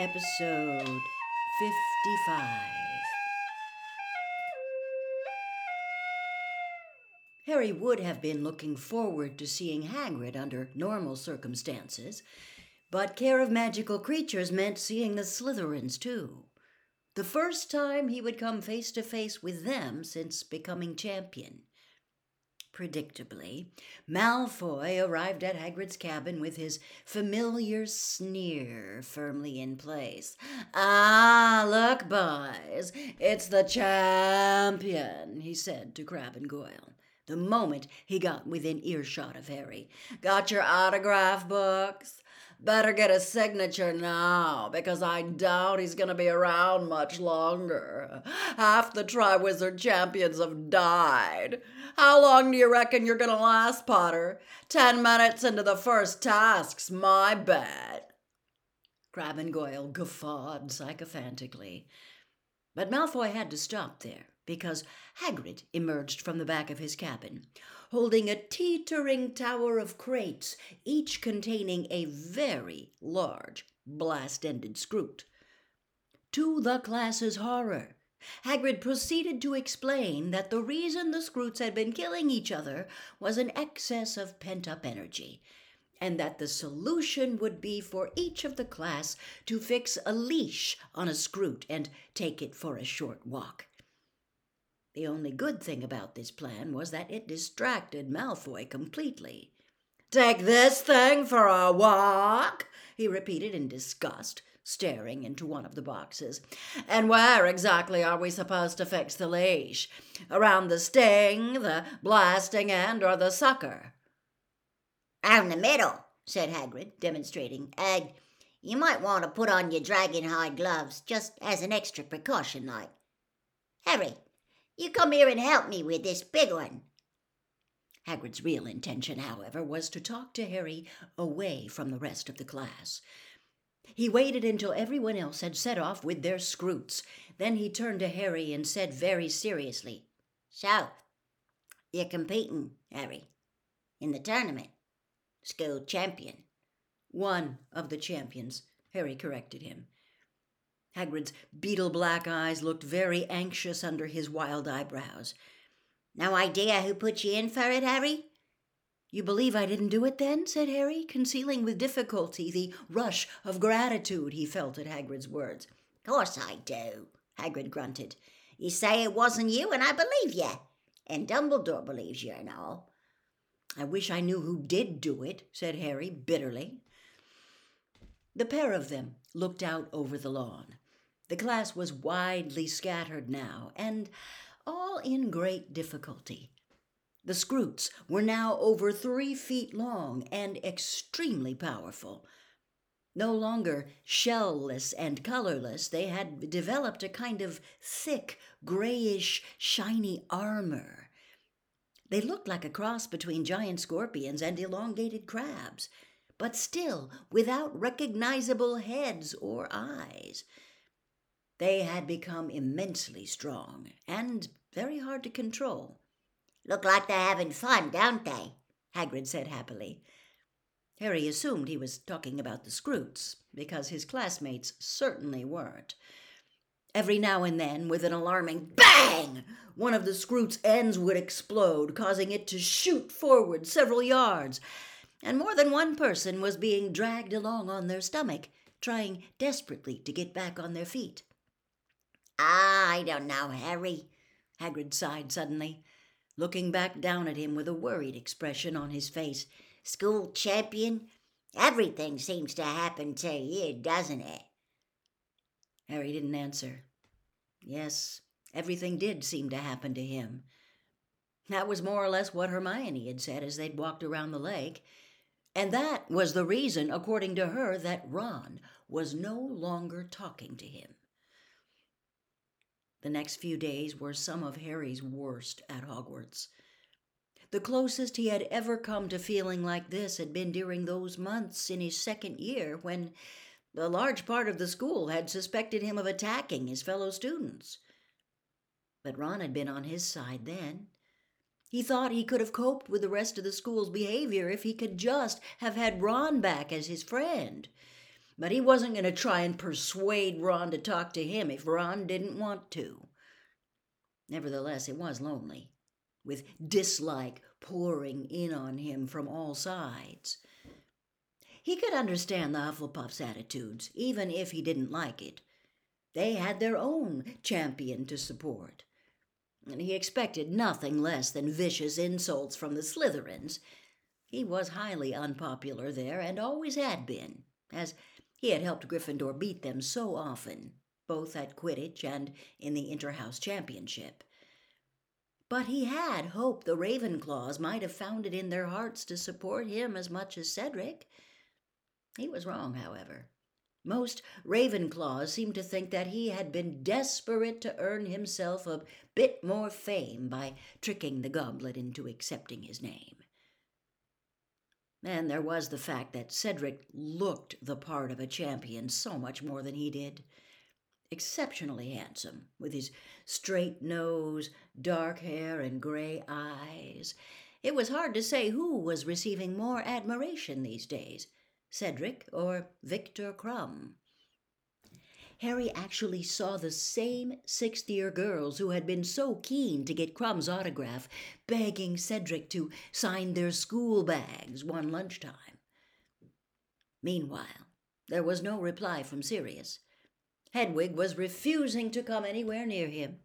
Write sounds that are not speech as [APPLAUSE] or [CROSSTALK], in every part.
Episode 55. Harry would have been looking forward to seeing Hagrid under normal circumstances, but care of magical creatures meant seeing the Slytherins too. The first time he would come face to face with them since becoming champion. Predictably, Malfoy arrived at Hagrid's cabin with his familiar sneer firmly in place. Ah, look, boys, it's the champion, he said to Crabbe and Goyle the moment he got within earshot of Harry. Got your autograph books? Better get a signature now, because I doubt he's going to be around much longer. Half the Triwizard champions have died. How long do you reckon you're going to last, Potter? Ten minutes into the first task's my bet. Crabbe and Goyle guffawed sycophantically. But Malfoy had to stop there, because Hagrid emerged from the back of his cabin, holding a teetering tower of crates, each containing a very large blast-ended Skrewt. To the class's horror, Hagrid proceeded to explain that the reason the Skrewts had been killing each other was an excess of pent-up energy, and that the solution would be for each of the class to fix a leash on a Skrewt and take it for a short walk. The only good thing about this plan was that it distracted Malfoy completely. Take this thing for a walk, he repeated in disgust, staring into one of the boxes. And where exactly are we supposed to fix the leash? Around the sting, the blasting end, or the sucker? Around the middle, said Hagrid, demonstrating. And you might want to put on your dragon hide gloves, just as an extra precaution, like. Harry, you come here and help me with this big one. Hagrid's real intention, however, was to talk to Harry away from the rest of the class. He waited until everyone else had set off with their Skrewts. Then he turned to Harry and said very seriously, So, you're competing, Harry, in the tournament. School champion. One of the champions, Harry corrected him. Hagrid's beetle black eyes looked very anxious under his wild eyebrows. No idea who put you in for it, Harry? You believe I didn't do it then? said Harry, concealing with difficulty the rush of gratitude he felt at Hagrid's words. Course I do, Hagrid grunted. You say it wasn't you, and I believe you. And Dumbledore believes you and all. I wish I knew who did do it, said Harry bitterly. The pair of them looked out over the lawn. The class was widely scattered now, and all in great difficulty. The Skrewts were now over three feet long and extremely powerful. No longer shellless and colorless, they had developed a kind of thick, grayish, shiny armor. They looked like a cross between giant scorpions and elongated crabs, but still without recognizable heads or eyes. They had become immensely strong and very hard to control. Look like they're having fun, don't they? Hagrid said happily. Harry assumed he was talking about the Skrewts, because his classmates certainly weren't. Every now and then, with an alarming bang, one of the Skrewt's ends would explode, causing it to shoot forward several yards, and more than one person was being dragged along on their stomach, trying desperately to get back on their feet. Ah, I don't know, Harry, Hagrid sighed suddenly, looking back down at him with a worried expression on his face. School champion? Everything seems to happen to you, doesn't it? Harry didn't answer. Yes, everything did seem to happen to him. That was more or less what Hermione had said as they'd walked around the lake. And that was the reason, according to her, that Ron was no longer talking to him. The next few days were some of Harry's worst at Hogwarts. The closest he had ever come to feeling like this had been during those months in his second year when a large part of the school had suspected him of attacking his fellow students. But Ron had been on his side then. He thought he could have coped with the rest of the school's behavior if he could just have had Ron back as his friend. But he wasn't going to try and persuade Ron to talk to him if Ron didn't want to. Nevertheless, it was lonely, with dislike pouring in on him from all sides. He could understand the Hufflepuff's attitudes, even if he didn't like it. They had their own champion to support, and he expected nothing less than vicious insults from the Slytherins. He was highly unpopular there, and always had been, as he had helped Gryffindor beat them so often, both at Quidditch and in the Interhouse Championship. But he had hoped the Ravenclaws might have found it in their hearts to support him as much as Cedric. He was wrong, however. Most Ravenclaws seemed to think that he had been desperate to earn himself a bit more fame by tricking the goblet into accepting his name. And there was the fact that Cedric looked the part of a champion so much more than he did exceptionally handsome, with his straight nose, dark hair, and gray eyes. It was hard to say who was receiving more admiration these days, Cedric or Victor Krum. Harry actually saw the same sixth year girls who had been so keen to get Krum's autograph begging Cedric to sign their school bags one lunchtime. Meanwhile, there was no reply from Sirius. Hedwig was refusing to come anywhere near him.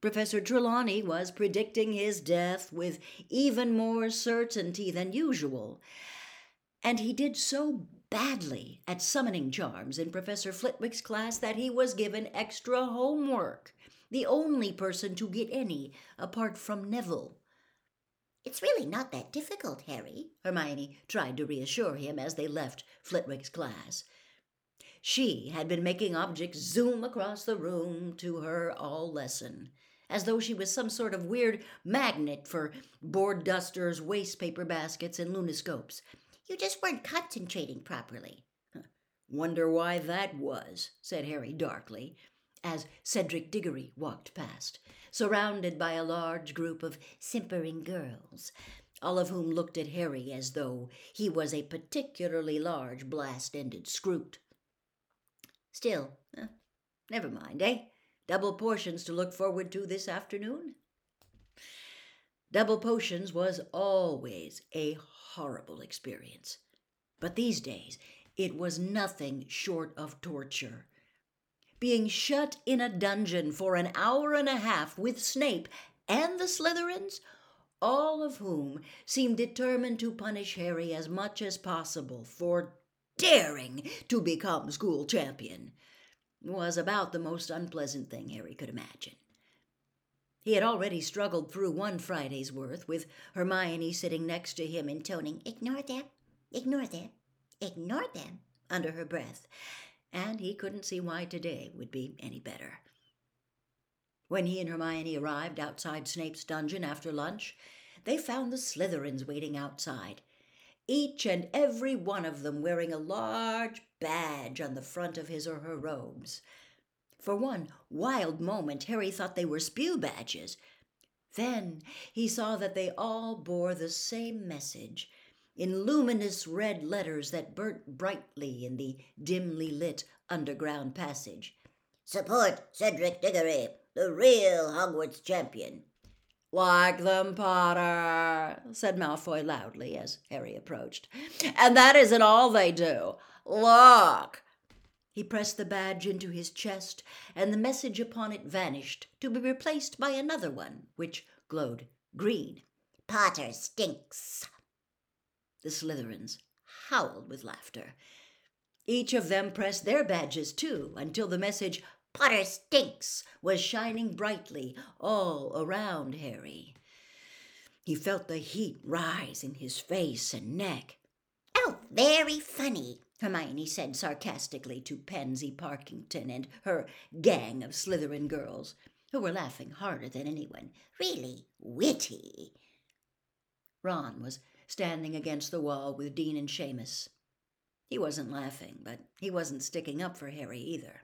Professor Trelawney was predicting his death with even more certainty than usual. And he did so badly at summoning charms in Professor Flitwick's class that he was given extra homework, the only person to get any apart from Neville. It's really not that difficult, Harry, Hermione tried to reassure him as they left Flitwick's class. She had been making objects zoom across the room to her all lesson, as though she was some sort of weird magnet for board dusters, waste paper baskets, and lunascopes. You just weren't concentrating properly. [LAUGHS] Wonder why that was, said Harry darkly, as Cedric Diggory walked past, surrounded by a large group of simpering girls, all of whom looked at Harry as though he was a particularly large blast ended Skrewt. Still, eh, never mind, eh? Double potions to look forward to this afternoon? Double potions was always a horrible experience. But these days, it was nothing short of torture. Being shut in a dungeon for an hour and a half with Snape and the Slytherins, all of whom seemed determined to punish Harry as much as possible for daring to become school champion was about the most unpleasant thing Harry could imagine. He had already struggled through one Friday's worth, with Hermione sitting next to him intoning, Ignore them, ignore them, ignore them, under her breath, and he couldn't see why today would be any better. When he and Hermione arrived outside Snape's dungeon after lunch, they found the Slytherins waiting outside, each and every one of them wearing a large badge on the front of his or her robes. For one wild moment, Harry thought they were spew badges. Then he saw that they all bore the same message in luminous red letters that burnt brightly in the dimly lit underground passage. Support Cedric Diggory, the real Hogwarts champion. Like them, Potter, said Malfoy loudly as Harry approached. And that isn't all they do. Look! He pressed the badge into his chest, and the message upon it vanished, to be replaced by another one, which glowed green. Potter stinks. The Slytherins howled with laughter. Each of them pressed their badges too, until the message Potter stinks was shining brightly all around Harry. He felt the heat rise in his face and neck. Oh, very funny, Hermione said sarcastically to Pansy Parkinson and her gang of Slytherin girls, who were laughing harder than anyone. Really witty. Ron was standing against the wall with Dean and Seamus. He wasn't laughing, but he wasn't sticking up for Harry either.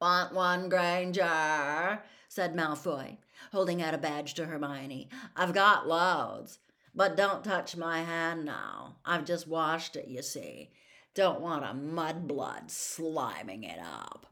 Want one, Granger? said Malfoy, holding out a badge to Hermione. I've got loads, but don't touch my hand now. I've just washed it, you see. Don't want a mudblood sliming it up.